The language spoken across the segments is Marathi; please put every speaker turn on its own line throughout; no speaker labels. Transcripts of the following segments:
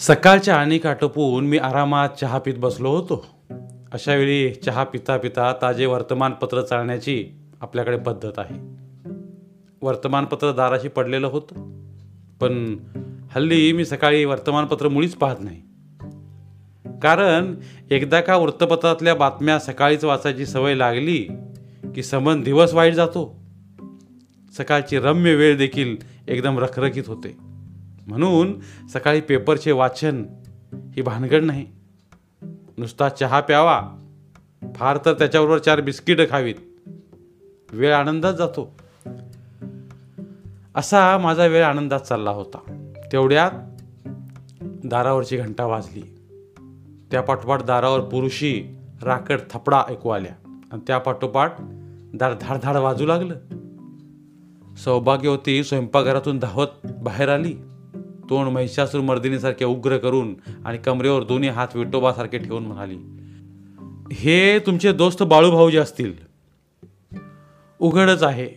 सकाळच्या आणि आटोपून मी आरामात चहा पित बसलो होतो. अशावेळी चहा पिता पिता ताजे वर्तमानपत्र चालण्याची आपल्याकडे पद्धत आहे. वर्तमानपत्र दाराशी पडलेलं होतं. पण हल्ली मी सकाळी वर्तमानपत्र मुळीच पाहत नाही. कारण एकदा का वृत्तपत्रातल्या बातम्या सकाळीच वाचायची सवय लागली की समन दिवस वाईट जातो. सकाळची रम्य वेळ देखील एकदम रखरखीत होते. म्हणून सकाळी पेपरचे वाचन ही भानगड नाही. नुसता चहा प्यावा. फार तर त्याच्याबरोबर चार बिस्किटं खावीत. वेळ आनंदात जातो. असा माझा वेळ आनंदात चालला होता. तेवढ्यात दारावरची घंटा वाजली. त्या पाठोपाठ दारावर पुरुषी राकड थपडा ऐकू आल्या. आणि त्या पाठोपाठ दार धाडधाड वाजू लागलं. सौभाग्यवती स्वयंपाकघरातून धावत बाहेर आली. तोंड महिषासूर मर्दिनीसारखे उग्र करून आणि कमरेवर दोन्ही हात विठोबासारखे ठेवून म्हणाली हे तुमचे दोस्त बाळूभाऊजी असतील उघडच आहे.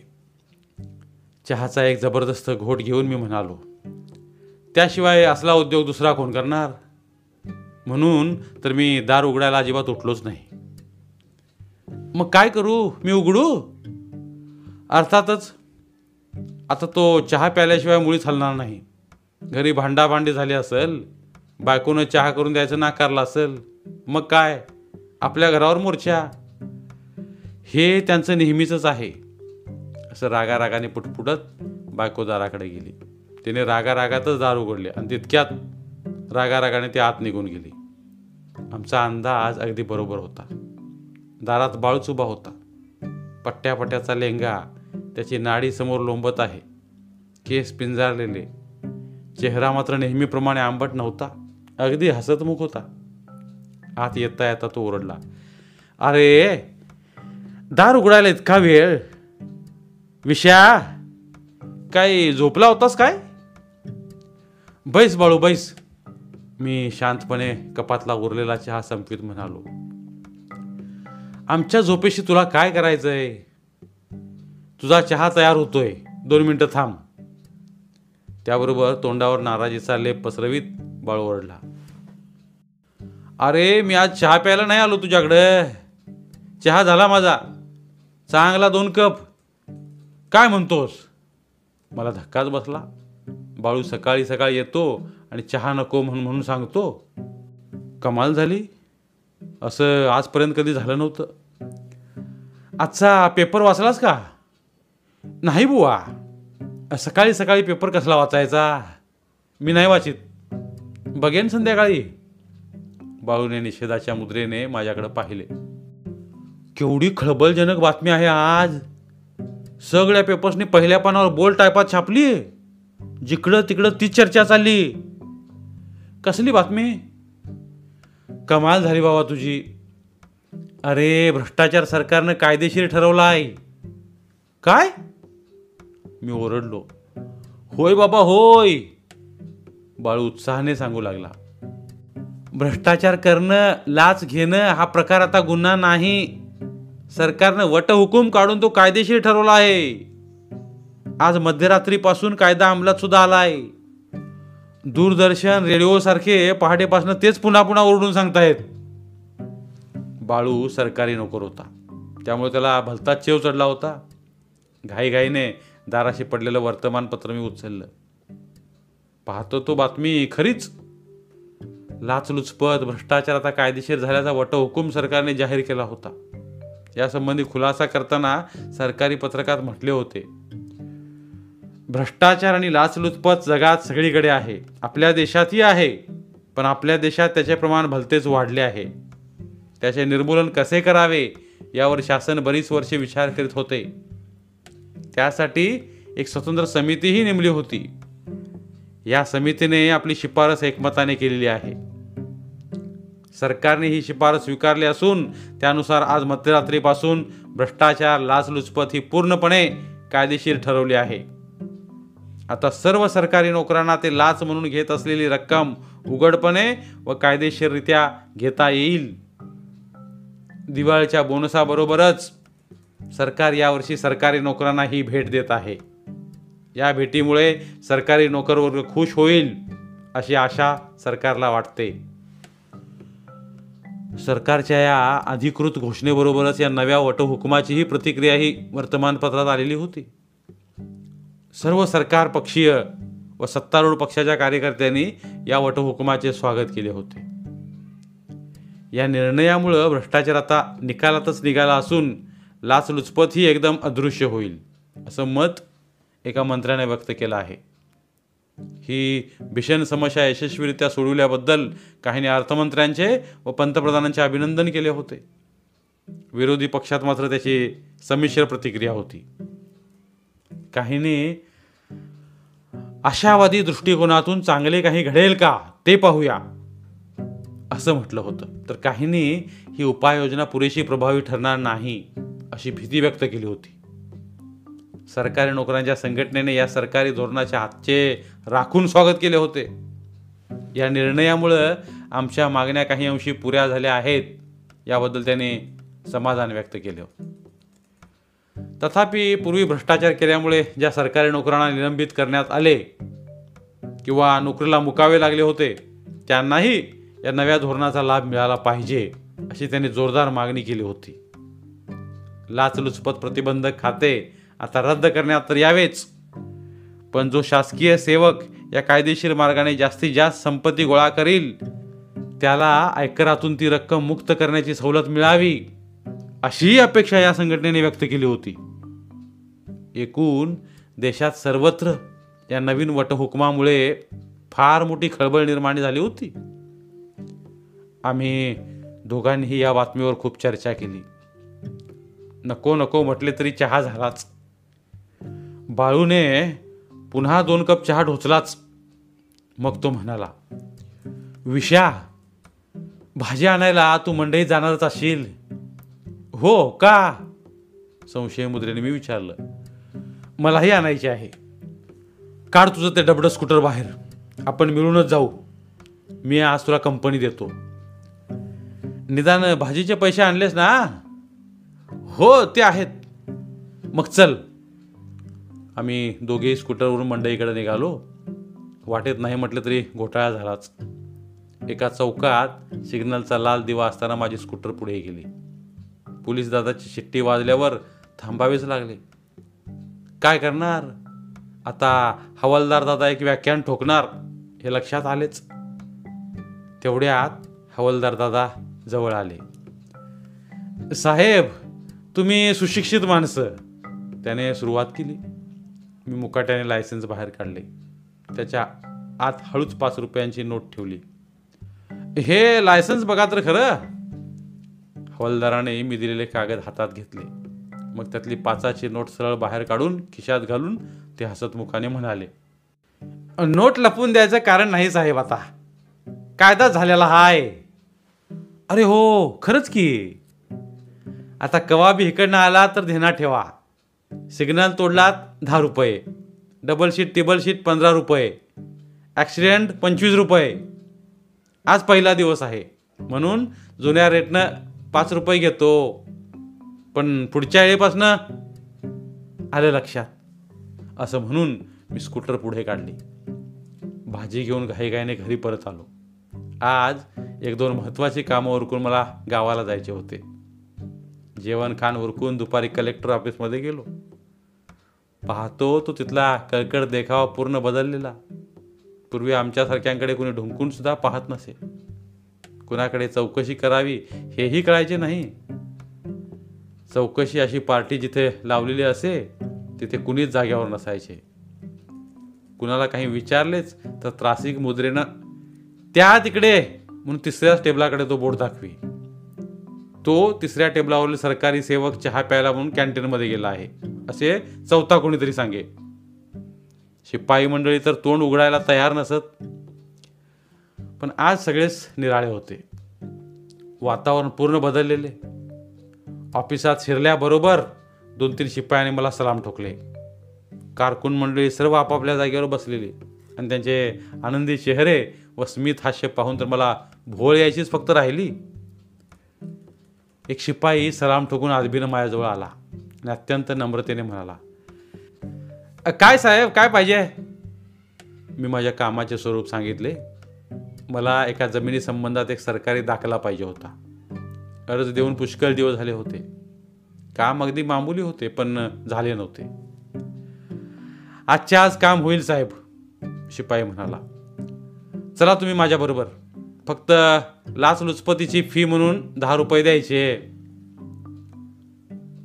चहाचा एक जबरदस्त घोट घेऊन मी म्हणालो त्याशिवाय असला उद्योग दुसरा कोण करणार? म्हणून तर मी दार उघडायला अजिबात उठलोच नाही. मग काय करू? मी उघडू? अर्थातच आता तो चहा प्यायल्याशिवाय मुळीच हलणार नाही. घरी भांडाभांडी झाली असेल बायकोनं चहा करून द्यायचं नाकारला असेल मग काय? आपल्या घरावर मोर्चा. हे त्यांचं नेहमीचंच आहे. असं रागा रागाने पुटपुटत बायको दाराकडे गेली. तिने रागा रागातच दार उघडले आणि तितक्यात रागा रागाने ती आत निघून गेली. आमचा अंदाज अगदी बरोबर होता. दारात बाळूच उभा होता. पट्ट्या पट्ट्याचा लेंगा त्याची नाडी समोर लोंबत आहे. केस पिंजारलेले चेहरा मात्र नेहमीप्रमाणे आंबट नव्हता. अगदी हसतमुख होता. आत येता येता तो ओरडला. अरे दार उघडायला इतका वेळ? विषया काय झोपला होतास काय? बैस बाळू बैस. मी शांतपणे कपातला उरलेला चहा संपवीत म्हणालो. आमच्या झोपेशी तुला काय करायचंय? तुझा चहा तयार होतोय. दोन मिनिटं थांब. त्याबरोबर तोंडावर नाराजीचा लेप पसरवीत बाळू ओरडला. अरे मी आज चहा प्यायला नाही आलो तुझ्याकडं. चहा झाला माझा. चांगला दोन कप. काय म्हणतोस? मला धक्काच बसला. बाळू सकाळी सकाळी येतो आणि चहा नको म्हणून म्हणून सांगतो कमाल झाली. असं आजपर्यंत कधी झालं नव्हतं. आजचा पेपर वाचलास का? नाही बुवा. सकाळी सकाळी पेपर कसला वाचायचा? मी नाही वाचित. बघेन संध्याकाळी. बाळूने निषेधाच्या मुद्रेने माझ्याकडे पाहिले. केवढी खळबळजनक बातमी आहे आज. सगळ्या पेपर्सनी पहिल्या पानावर बोल टायपात छापली. जिकडं तिकडं ती चर्चा चालली. कसली बातमी? कमाल झाली बाबा तुझी. अरे भ्रष्टाचार सरकारनं कायदेशीर ठरवला आहे काय? मी ओरडलो. होय बाबा होय. बाळू उत्साहाने सांगू लागला. भ्रष्टाचार करणं लाच घेणं हा प्रकार आता गुन्हा नाही. सरकारनं वटहुकूम काढून तो कायदेशीर ठरवला आहे. आज मध्यरात्रीपासून कायदा अंमलात सुद्धा आलाय. दूरदर्शन रेडिओ सारखे पहाटेपासून तेच पुन्हा पुन्हा ओरडून सांगतायत. बाळू सरकारी नोकर होता. त्यामुळे त्याला भलताच चेव चढला होता. घाईघाईने दाराशी पडलेलं वर्तमानपत्र मी उचललं. पाहतो तो बातमी खरीच. लाचलुचपत भ्रष्टाचार आता कायदेशीर झाल्याचा वटहुकूम सरकारने जाहीर केला होता. यासंबंधी खुलासा करताना सरकारी पत्रकात म्हटले होते भ्रष्टाचार आणि लाचलुचपत जगात सगळीकडे आहे. आपल्या देशातही आहे पण आपल्या देशात त्याचे प्रमाण भलतेच वाढले आहे. त्याचे निर्मूलन कसे करावे यावर शासन बरीच वर्षे विचार करीत होते. त्यासाठी एक स्वतंत्र समितीही नेमली होती. या समितीने आपली शिफारस एकमताने केलेली आहे. सरकारने ही शिफारस स्वीकारली असून त्यानुसार आज मध्यरात्रीपासून भ्रष्टाचार लाचलुचपत ही पूर्णपणे कायदेशीर ठरवली आहे. आता सर्व सरकारी नोकरांना ते लाच म्हणून घेत असलेली रक्कम उघडपणे व कायदेशीररित्या घेता येईल. दिवाळीच्या बोनसाबरोबरच सरकार यावर्षी सरकारी नोकरांना ही भेट देत आहे. या भेटीमुळे सरकारी नोकरवर्ग खुश होईल अशी आशा सरकारला वाटते. सरकारच्या या अधिकृत घोषणेबरोबरच या नव्या वटहुकमाचीही प्रतिक्रिया ही वर्तमानपत्रात आलेली होती. सर्व सरकार पक्षीय व सत्तारूढ पक्षाच्या कार्यकर्त्यांनी या वटहुकुमाचे स्वागत केले होते. या निर्णयामुळं भ्रष्टाचार आता निकालातच निघाला असून लाचलुचपत ही एकदम अदृश्य होईल. असं मत एका मंत्र्याने व्यक्त केलं आहे. ही भीषण समस्या यशस्वीरित्या सोडविल्याबद्दल काहींनी अर्थमंत्र्यांचे व पंतप्रधानांचे अभिनंदन केले होते. विरोधी पक्षात मात्र त्याची संमिश्र प्रतिक्रिया होती. काहींनी आशावादी दृष्टिकोनातून चांगले काही घडेल का ते पाहूया असं म्हटलं होतं. तर काहींनी ही उपाययोजना पुरेशी प्रभावी ठरणार नाही. अशी भीती व्यक्त केली होती. सरकारी नोकऱ्यांच्या संघटनेने या सरकारी धोरणाच्या हातचे राखून स्वागत केले होते. या निर्णयामुळं आमच्या मागण्या काही अंशी पुऱ्या झाल्या आहेत याबद्दल त्याने समाधान व्यक्त केले तथापि पूर्वी भ्रष्टाचार केल्यामुळे ज्या सरकारी नोकरांना निलंबित करण्यात आले किंवा नोकरीला मुकावे लागले होते त्यांनाही या नव्या धोरणाचा लाभ मिळाला पाहिजे अशी त्यांनी जोरदार मागणी केली होती. लाचलुचपत प्रतिबंधक खाते. आता रद्द करण्यात तर यावेच. पण जो शासकीय सेवक या कायदेशीर मार्गाने जास्तीत जास्त संपत्ती गोळा करील त्याला आयकरातून ती रक्कम मुक्त करण्याची सवलत मिळावी अशीही अपेक्षा या संघटनेने व्यक्त केली होती. एकूण देशात सर्वत्र या नवीन वटहुकमामुळे फार मोठी खळबळ निर्माण झाली होती. आम्ही दोघांनीही या बातमीवर खूप चर्चा केली. नको नको म्हटले तरी चहा झालाच. बाळूने पुन्हा दोन कप चहा ढोचलाच मग तो म्हणाला विषा भाजी आणायला तू मंडईत जाणारच असशील हो का? संशय मुद्रेने मी विचारलं मलाही आणायचे आहे. काढ तुझं ते डबडं स्कूटर बाहेर. आपण मिळूनच जाऊ. मी आज तुला कंपनी देतो. निदान भाजीचे पैसे आणलेस ना हो ते आहेत. मग चल. आम्ही दोघेही स्कूटरवरून मंडईकडे निघालो. वाटेत नाही म्हटलं तरी घोटाळा झालाच. एका चौकात सिग्नलचा लाल दिवा असताना माझी स्कूटर पुढे गेली. पोलीस दादाची शिट्टी वाजल्यावर थांबावेच लागले. काय करणार? आता हवालदार दादा एक व्याख्यान ठोकणार हे लक्षात आलेच. तेवढ्यात हवालदार दादा जवळ आले. साहेब तुम्ही सुशिक्षित माणसं. त्याने सुरुवात केली. मी मुकाट्याने लायसन्स बाहेर काढले. त्याच्या आत हळूच पाच रुपयांची नोट ठेवली. हे लायसन्स बघा तर खरं. हवालदाराने मी दिलेले कागद हातात घेतले. मग त्यातली पाचाची नोट सरळ बाहेर काढून खिशात घालून ते हसतमुखाने म्हणाले नोट लपवून द्यायचं कारण नाही साहेब आता. कायदा झालेला हाय. अरे हो खरंच की. आता कवा बी इकडनं आला तर ध्यानात ठेवा. सिग्नल तोडलात दहा रुपये. डबल शीट टेबल शीट पंधरा रुपये. ॲक्सिडेंट पंचवीस रुपये. आज पहिला दिवस आहे. म्हणून जुन्या रेटनं पाच रुपये घेतो. पण पुढच्या वेळेपासनं आलं लक्षात. असं म्हणून मी स्कूटर पुढे काढली. भाजी घेऊन घाईघाईने घरी परत आलो. आज एक दोन महत्त्वाची कामं उरकून मला गावाला जायचे होते. जेवण खाण उरकून दुपारी कलेक्टर ऑफिसमध्ये गेलो. पाहतो तो तिथला कळकळ देखावा पूर्ण बदललेला. पूर्वी आमच्यासारख्यांकडे कुणी ढुंकून सुद्धा पाहत नसे. कुणाकडे चौकशी करावी हेही कळायचे नाही. चौकशी अशी पार्टी जिथे लावलेली असे तिथे कुणीच जाग्यावर नसायचे. कुणाला काही विचारलेच तर त्रासिक मुद्रेनं त्या तिकडे. म्हणून तिसऱ्याच टेबलाकडे तो बोर्ड दाखवी. तो तिसऱ्या टेबलावरील सरकारी सेवक चहा प्यायला म्हणून कॅन्टीनमध्ये गेला आहे. असे चौथा कोणीतरी सांगे. शिपाई मंडळी तर तोंड उघडायला तयार नसत. पण आज सगळेच निराळे होते. वातावरण पूर्ण बदललेले. ऑफिसात शिरल्याबरोबर दोन तीन शिपायाने मला सलाम ठोकले. कारकून मंडळी सर्व आपापल्या जागेवर बसलेली. आणि त्यांचे आनंदी चेहरे व स्मित हास्य पाहून तर मला भोळ यायचीच फक्त राहिली. एक शिपाई सलाम ठोकून आदबीनं माझ्याजवळ आला. आणि अत्यंत नम्रतेने म्हणाला काय साहेब काय पाहिजे? मी माझ्या कामाचे स्वरूप सांगितले. मला एका जमिनी संबंधात एक सरकारी दाखला पाहिजे होता. अर्ज देऊन पुष्कळ दिवस झाले होते. काम अगदी मामूली होते पण झाले नव्हते. आजच्या आज काम होईल साहेब शिपाई म्हणाला. चला तुम्ही माझ्याबरोबर. फक्त लाचलुचपतीची फी म्हणून दहा रुपये द्यायचे.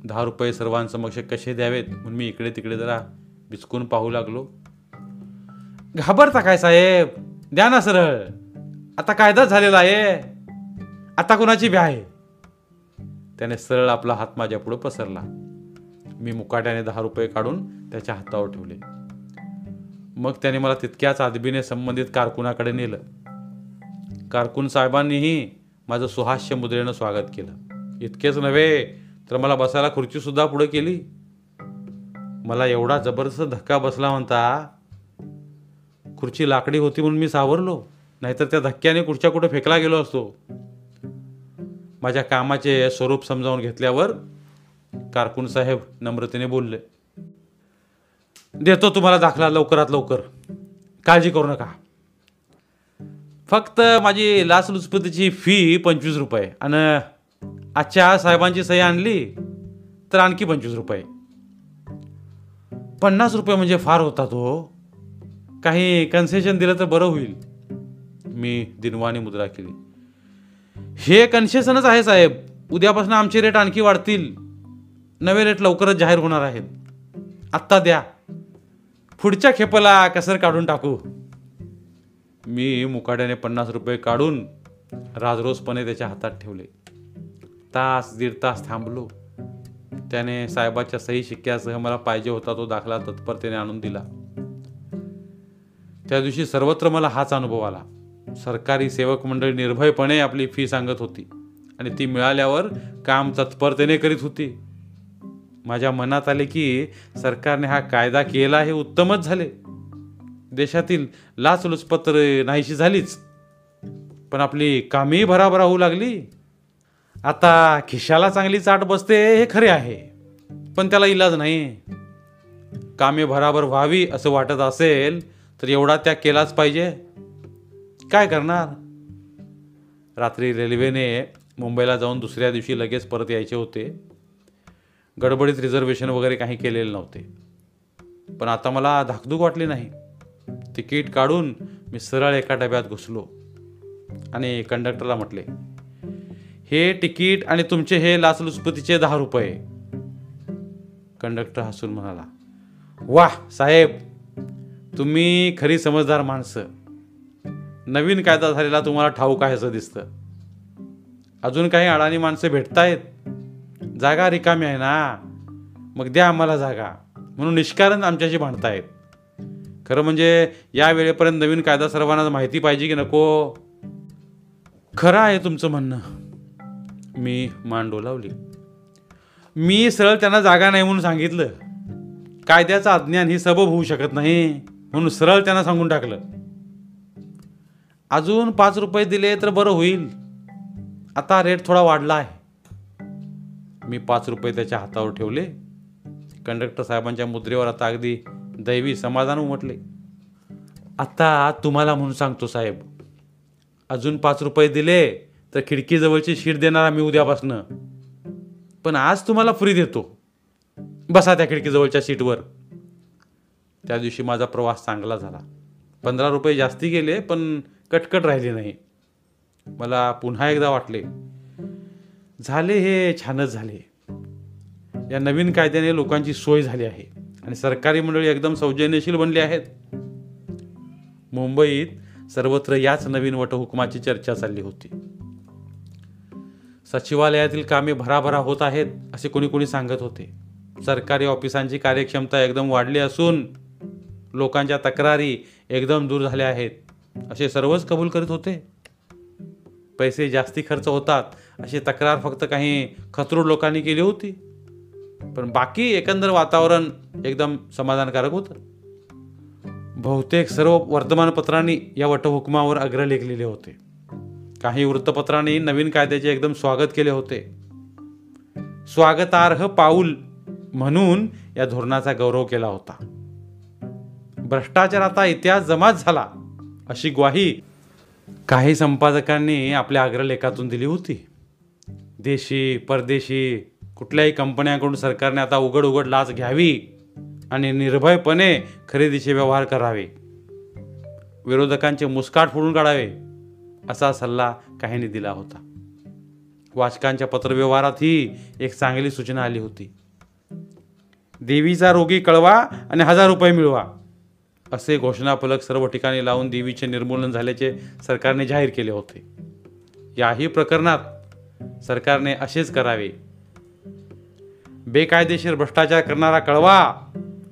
दहा रुपये सर्वांसमक्ष कसे द्यावेत? म्हणून मी इकडे तिकडे जरा बिचकून पाहू लागलो. घाबरता काय साहेब? द्या ना सरळ. आता कायदाच झालेला आहे. आता कोणाची भ्या आहे? त्याने सरळ आपला हात माझ्या पुढे पसरला. मी मुकाट्याने दहा रुपये काढून त्याच्या हातावर ठेवले. मग त्याने मला तितक्याच आदबीने संबंधित कारकुनाकडे नेलं. कारकून साहेबांनीही माझं सुहास्य मुद्रेनं स्वागत केलं. इतकेच नव्हे तर मला बसायला खुर्चीसुद्धा पुढे केली. मला एवढा जबरदस्त धक्का बसला म्हणता खुर्ची लाकडी होती म्हणून मी सावरलो नाहीतर त्या धक्क्याने कुठच्या कुठे फेकला गेलो असतो. माझ्या कामाचे स्वरूप समजावून घेतल्यावर कारकून साहेब नम्रतेने बोलले देतो तुम्हाला दाखला लवकरात लवकर. काळजी करू नका. फक्त माझी लाचलुचपतीची फी पंचवीस रुपये. आणि आजच्या साहेबांची सही आणली तर आणखी पंचवीस रुपये. पन्नास रुपये म्हणजे फार होता तो. काही कन्सेशन दिलं तर बरं होईल. मी दिनवाणी मुद्रा केली. हे कन्सेशनच आहे साहेब. उद्यापासून आमचे रेट आणखी वाढतील. नवे रेट लवकरच जाहीर होणार आहेत. आत्ता द्या. पुढच्या खेपाला कसर काढून टाकू. मी मुकाट्याने पन्नास रुपये काढून राजरोसपणे त्याच्या हातात ठेवले. तास दीड तास थांबलो. त्याने साहेबाच्या सही शिक्क्यासह मला पाहिजे होता तो दाखला तत्परतेने आणून दिला. त्या दिवशी सर्वत्र मला हाच अनुभव आला. सरकारी सेवक मंडळी निर्भयपणे आपली फी सांगत होती आणि ती मिळाल्यावर काम तत्परतेने करीत होती. माझ्या मनात आले की सरकारने हा कायदा केला हे उत्तमच झाले. देशातील लाचलुचपत्र नाहीशी झालीच. पण आपली कामेही भराभरा होऊ लागली. आता खिशाला चांगली चाट बसते हे खरे आहे. पण त्याला इलाज नाही. कामे भराभर व्हावी असं वाटत असेल तर एवढा त्याग केलाच पाहिजे. काय करणार? रात्री रेल्वेने मुंबईला जाऊन दुसऱ्या दिवशी लगेच परत यायचे होते. गडबडीत रिझर्वेशन वगैरे काही केलेले नव्हते. पण आता मला धाकधूक वाटली नाही. तिकीट काढून मी सरळ एका डब्यात घुसलो आणि कंडक्टरला म्हटले हे तिकीट आणि तुमचे हे लाचलुचपतीचे दहा रुपये. कंडक्टर हसून म्हणाला वाह साहेब तुम्ही खरी समजदार माणसं. नवीन कायदा झालेला तुम्हाला ठाऊक आहे असं दिसतं. अजून काही अडाणी माणसं भेटतायत. जागा रिकामी आहे ना. मग द्या आम्हाला जागा. म्हणून निष्कारण आमच्याशी भांडतायत खरं म्हणजे या वेळेपर्यंत नवीन कायदा सर्वांना माहिती पाहिजे की नको? खरं आहे तुमचं म्हणणं. मी मान डोलावली मी सरळ त्यांना जागा नाही म्हणून सांगितलं. कायद्याचं अज्ञान ही सबब होऊ शकत नाही म्हणून सरळ त्यांना सांगून टाकलं. अजून पाच रुपये दिले तर बरं होईल. आता रेट थोडा वाढला आहे. मी पाच रुपये त्याच्या हातावर ठेवले. कंडक्टर साहेबांच्या मुद्रेवर आता अगदी दैवी समाधान उमटले. आता तुम्हाला म्हणून सांगतो साहेब अजून पाच रुपये दिले तर खिडकीजवळची शीट देणार आम्ही उद्यापासनं. पण आज तुम्हाला फ्री देतो. बसा त्या खिडकीजवळच्या सीटवर त्या दिवशी माझा प्रवास चांगला झाला. पंधरा रुपये जास्ती गेले पण कटकट राहिली नाही. मला पुन्हा एकदा वाटले झाले हे छानच झाले. या नवीन कायद्याने लोकांची सोय झाली आहे. आणि सरकारी मंडळी एकदम सौजन्यशील बनली आहेत. मुंबईत सर्वत्र याच नवीन वटहुकमाची चर्चा चालली होती. सचिवालयातील कामे भराभरा होत आहेत असे कोणी कोणी सांगत होते. सरकारी ऑफिसांची कार्यक्षमता एकदम वाढली असून लोकांच्या तक्रारी एकदम दूर झाल्या आहेत असे सर्वच कबूल करीत होते. पैसे जास्ती खर्च होतात अशी तक्रार फक्त काही खतरूड लोकांनी केली होती. पण बाकी एकंदर वातावरण एकदम समाधानकारक होतं. बहुतेक सर्व वर्तमानपत्रांनी या वटहुकमावर अग्र लेखलेले होते. काही वृत्तपत्रांनी नवीन कायद्याचे एकदम स्वागत केले होते. स्वागतार्ह पाऊल म्हणून या धोरणाचा गौरव केला होता. भ्रष्टाचार आता इतिहास जमाच झाला अशी ग्वाही काही संपादकांनी आपल्या अग्रलेखातून दिली होती. देशी परदेशी कुठल्याही कंपन्यांकडून सरकारने आता उघड उघड लाच घ्यावी आणि निर्भयपणे खरेदीचे व्यवहार करावे. विरोधकांचे मुस्काट फोडून काढावे असा सल्ला काहींनी दिला होता. वाचकांच्या पत्रव्यवहारातही एक चांगली सूचना आली होती. देवीचा रोगी कळवा आणि हजार रुपये मिळवा असे घोषणाफलक सर्व ठिकाणी लावून देवीचे निर्मूलन झाल्याचे सरकारने जाहीर केले होते. याही प्रकरणात सरकारने असेच करावे बेकायदेशीर भ्रष्टाचार करणारा कळवा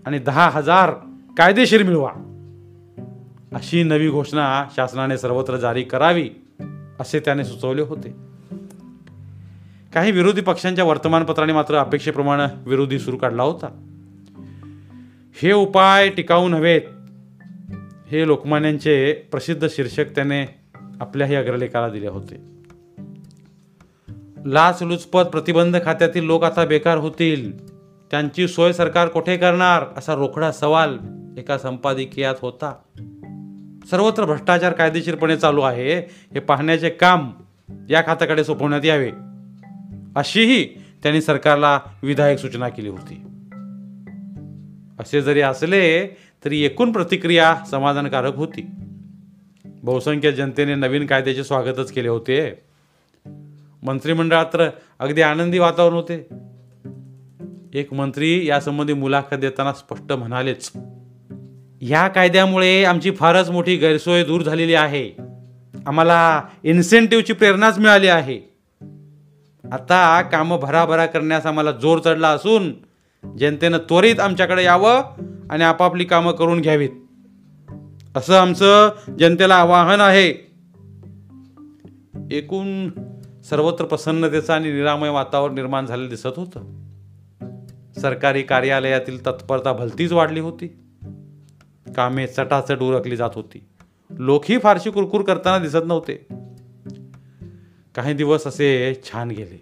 आणि दहा हजार कायदेशीर मिळवा. अशी नवी घोषणा शासनाने सर्वत्र जारी करावी असे त्याने सुचवले होते. काही विरोधी पक्षांच्या वर्तमानपत्राने मात्र अपेक्षेप्रमाणे विरोधी सुरू काढला होता. हे उपाय टिकाऊ नव्हेत हे लोकमान्यांचे प्रसिद्ध शीर्षक त्याने आपल्याही अग्रलेखाला दिले होते. लाचलुचपत प्रतिबंध खात्यातील लोक आता बेकार होतील. त्यांची सोय सरकार कोठे करणार? असा रोखडा सवाल एका संपादकीयात होता. सर्वत्र भ्रष्टाचार कायदेशीरपणे चालू आहे. हे पाहण्याचे काम या खात्याकडे सोपवण्यात यावे. अशीही त्यांनी सरकारला विधायक सूचना केली होती. असे जरी असले तरी एकूण प्रतिक्रिया समाधानकारक होती. बहुसंख्य जनतेने नवीन कायद्याचे स्वागतच केले होते. मंत्रिमंडळात तर अगदी आनंदी वातावरण होते. एक मंत्री यासंबंधी मुलाखत देताना स्पष्ट म्हणालेच या कायद्यामुळे आमची फारच मोठी गैरसोय दूर झालेली आहे. आम्हाला इन्सेंटिव्हची प्रेरणाच मिळाली आहे. आता कामं भराभरा करण्यास आम्हाला जोर चढला असून जनतेनं त्वरित आमच्याकडे यावं आणि आपापली कामं करून घ्यावीत. असं आमचं जनतेला आवाहन आहे. एकूण सर्वत्र प्रसन्नतेचं आणि निरामय वातावरण निर्माण झालेलं दिसत होतं. सरकारी कार्यालयातील तत्परता भलतीच वाढली होती. कामे चटाचट उरकली जात होती. लोकही फारशी कुरकुर करताना दिसत नव्हते. काही दिवस असे छान गेले.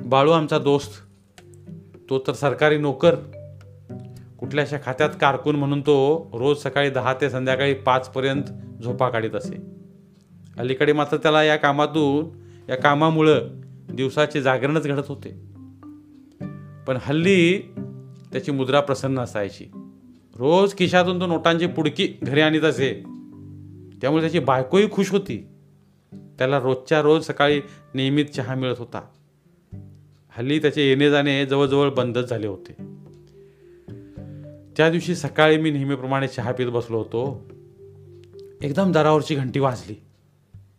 बाळू आमचा दोस्त तो तर सरकारी नोकर. कुठल्याशा खात्यात कारकून म्हणून तो रोज सकाळी दहा ते संध्याकाळी पाचपर्यंत झोपा काढीत असे. अलीकडे मात्र त्याला या कामातून या कामामुळं दिवसाचे जागरणच घडत होते. पण हल्ली त्याची मुद्रा प्रसन्न असायची. रोज खिशातून तो नोटांची पुडकी घरी आणीत असे. त्यामुळे त्याची बायकोही खुश होती. त्याला रोजच्या रोज सकाळी नियमित चहा मिळत होता. हल्ली त्याचे येणे जाणे जवळजवळ बंदच झाले होते. त्या दिवशी सकाळी मी नेहमीप्रमाणे चहा पित बसलो होतो. एकदम दारावरची घंटी वाजली.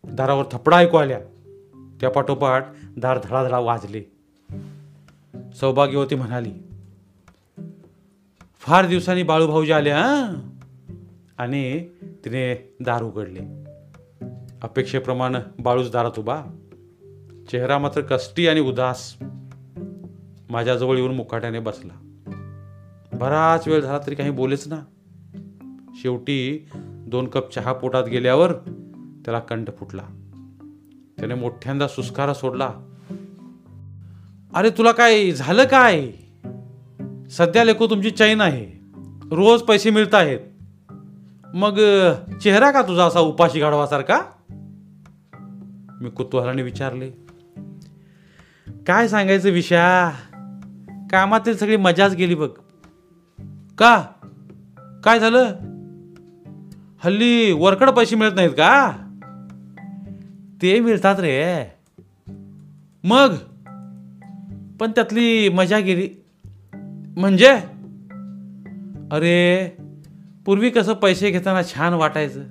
दारावर थपडा ऐकू आल्या. त्या पाठोपाठ दार धडाधडा वाजले. सौभाग्यवती म्हणाली फार दिवसांनी बाळूभाऊजी आले हा? आणि तिने दार उघडले. अपेक्षेप्रमाणे बाळूच दारात उभा. चेहरा मात्र कष्टी आणि उदास. माझ्याजवळ येऊन मुकाट्याने बसला. बराच वेळ झाला तरी काही बोलेच ना. शेवटी दोन कप चहा पोटात गेल्यावर त्याला कंठ फुटला. त्याने मोठ्यांदा सुस्कारा सोडला. अरे तुला काय झालं काय? सध्या लेखो तुमची चैन आहे. रोज पैसे मिळत आहेत. मग चेहरा का तुझा असा उपाशी गाढवासारखा? मी कुतूहलाने विचारले. काय सांगायचं विषया कामातील सगळी मजाच गेली बघ. का? काय झालं? हल्ली वरकड पैसे मिळत नाहीत का? ते मिळतात रे. मग? पण त्यातली मजा गेली. म्हणजे? अरे पूर्वी कसं पैसे घेताना छान वाटायचं.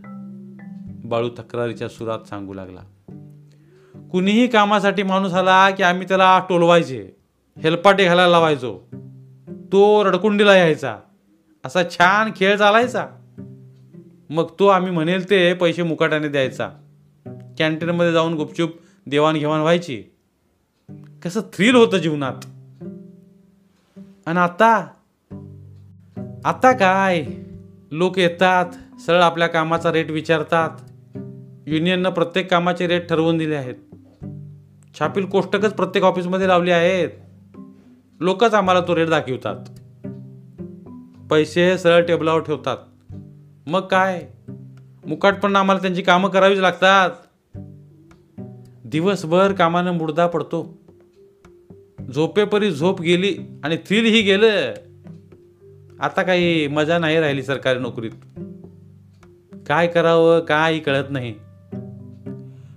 बाळू तक्रारीच्या सुरात सांगू लागला. कुणीही कामासाठी माणूस आला की आम्ही त्याला टोलवायचे. हेलपाटे घालायला लावायचो. तो रडकुंडीला यायचा. असा छान खेळ चालायचा. मग तो आम्ही म्हणेल ते पैसे मुकाट्याने द्यायचा. कॅन्टीनमध्ये जाऊन गुपचूप देवाणघेवाण व्हायची. कसं थ्रिल होतं जीवनात. आणि आता आता काय? लोक येतात सरळ आपल्या कामाचा रेट विचारतात. युनियननं प्रत्येक कामाचे रेट ठरवून दिले आहेत. छापील कोष्टकच प्रत्येक ऑफिसमध्ये लावली आहेत. लोकच आम्हाला तो रेट दाखवतात. पैसे सरळ टेबलावर ठेवतात. मग काय? मुकाटपणा आम्हाला त्यांची कामं करावीच लागतात. दिवसभर कामानं मुडदा पडतो. झोपेपरी झोप गेली आणि थ्रिलही गेलं. आता काही मजा नाही राहिली सरकारी नोकरीत. काय करावं काही कळत नाही.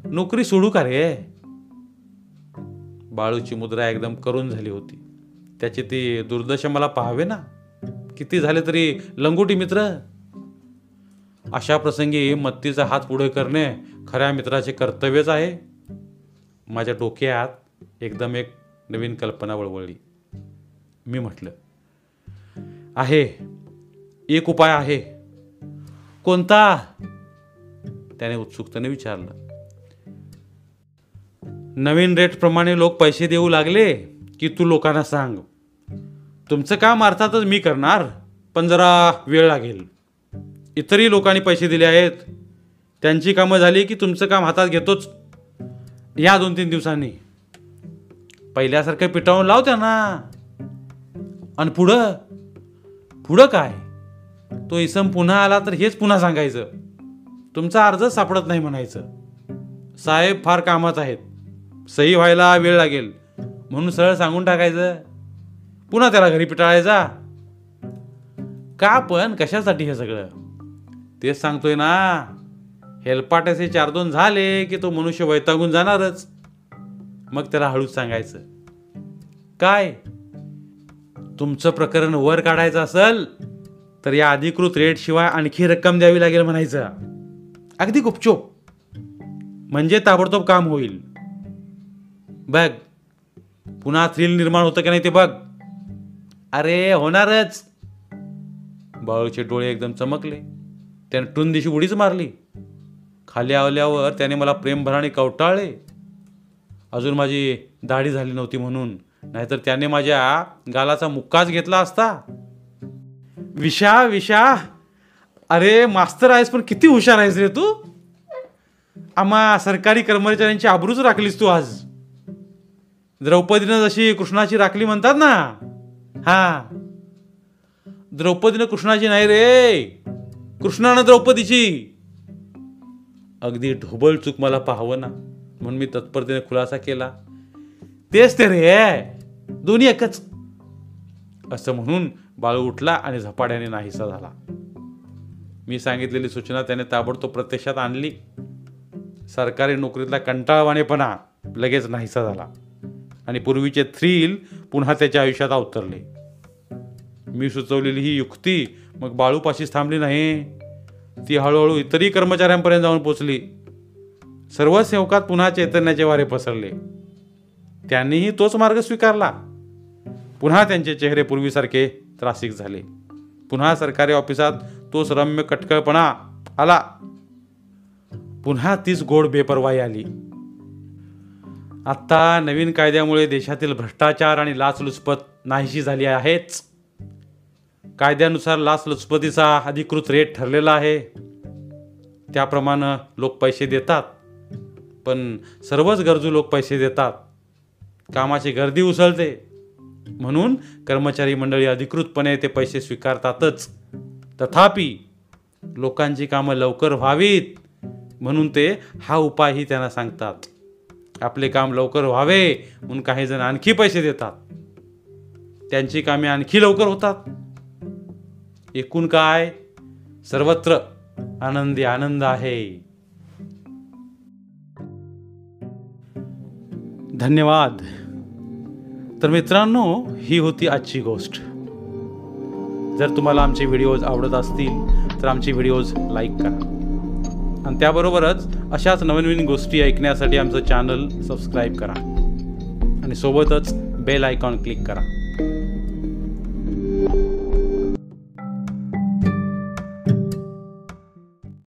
नोकरी सोडू का रे? बाळूची मुद्रा एकदम करून झाली होती. त्याची ती दुर्दशा मला पाहावे ना. किती झाले तरी लंगोटी मित्र. अशा प्रसंगी मत्तीचा हात पुढे करणे खऱ्या मित्राचे कर्तव्यच आहे. माझ्या डोक्यात एकदम एक नवीन कल्पना वळवळली. मी म्हटलं आहे एक उपाय आहे. कोणता? त्याने उत्सुकतेने विचारलं नवीन रेटप्रमाणे लोक पैसे देऊ लागले की तू लोकांना सांग. तुमचं काम अर्थातच मी करणार पण जरा वेळ लागेल. इतरही लोकांनी पैसे दिले आहेत. त्यांची कामं झाली की तुमचं काम हातात घेतोच. या दोन तीन दिवसांनी. पहिल्यासारखं पिटावून लाव त्यांना. आणि पुढं पुढं काय? तो इसम पुन्हा आला तर हेच पुन्हा सांगायचं. तुमचा अर्ज सापडत नाही म्हणायचं. साहेब फार कामात आहेत. सही व्हायला वेळ लागेल. म्हणून सरळ सांगून टाकायचं. पुन्हा त्याला घरी पिटाळायचा का पण कशासाठी हे सगळं? तेच सांगतोय ना. हेलपाट्याचे चार दोन झाले की तो मनुष्य वैतागून जाणारच. मग त्याला हळूच सांगायचं काय? तुमचं प्रकरण वर काढायचं असेल तर या अधिकृत रेट शिवाय आणखी रक्कम द्यावी लागेल म्हणायचं. अगदी गुपचूप. म्हणजे ताबडतोब काम होईल. बघ पुन्हा थ्रिल निर्माण होतं की नाही ते बघ. अरे होणारच. बाळूचे डोळे एकदम चमकले. त्याने टून दिशी उडीच मारली. खाली आवल्यावर त्याने मला प्रेमभराने कवटाळले अजून माझी दाढी झाली नव्हती म्हणून. नाहीतर त्याने माझ्या गालाचा मुक्काच घेतला असता. विशा विशा. अरे मास्तर आहेस पण किती हुशार आहेस रे तू. आम्हा सरकारी कर्मचाऱ्यांची आबरूच राखलीस तू आज. द्रौपदीनं जशी कृष्णाची राखली म्हणतात ना. हा. द्रौपदीनं कृष्णाची नाही रे. कृष्णानं द्रौपदीची. अगदी ढोबळ चूक मला पाहावं ना. म्हणून मी तत्परतेने खुलासा केला. तेच ते रे. दोन्ही एकच. असं म्हणून बाळू उठला आणि झपाट्याने नाहीसा झाला. मी सांगितलेली सूचना त्याने ताबडतोब प्रत्यक्षात आणली. सरकारी नोकरीतला कंटाळवाणेपणा लगेच नाहीसा झाला. आणि पूर्वीचे थ्रील पुन्हा त्याच्या आयुष्यात अवतरले. मी सुचवलेली ही युक्ती मग बाळूपाशीच थांबली नाही. ती हळूहळू इतरही कर्मचाऱ्यांपर्यंत जाऊन पोचली. सर्व सेवकात पुन्हा चैतन्याचे वारे पसरले. त्यांनीही तोच मार्ग स्वीकारला. पुन्हा त्यांचे चेहरे पूर्वीसारखे त्रासिक झाले. पुन्हा सरकारी ऑफिसात तोच रम्य कटकळपणा आला. पुन्हा तीच गोड बेपरवाई आली. आत्ता नवीन कायद्यामुळे देशातील भ्रष्टाचार आणि लाचलुचपत नाहीशी झाली आहेच. कायद्यानुसार लाचलुचपतीचा अधिकृत रेट ठरलेला आहे. त्याप्रमाणे लोक पैसे देतात पण सर्वच गरजू लोक पैसे देतात. कामाची गर्दी उसळते. म्हणून कर्मचारी मंडळी अधिकृतपणे ते पैसे स्वीकारतातच. तथापि लोकांची कामं लवकर व्हावीत म्हणून ते हा उपायही त्यांना सांगतात. आपले काम लवकर व्हावे म्हणून काही जण आणखी पैसे देतात. त्यांची कामे आणखी लवकर होतात. एकूण काय? सर्वत्र आनंदी आनंद आहे. धन्यवाद. तर मित्रांनो ही होती आजची गोष्ट. जर तुम्हाला आमचे व्हिडिओज आवडत असतील तर आमचे व्हिडिओज लाईक करा. आणि त्याबरोबरच अशाच नवीन नवीन गोष्टी ऐकण्यासाठी आमचं चॅनल सबस्क्राईब करा. आणि सोबतच बेल आयकॉन क्लिक करा.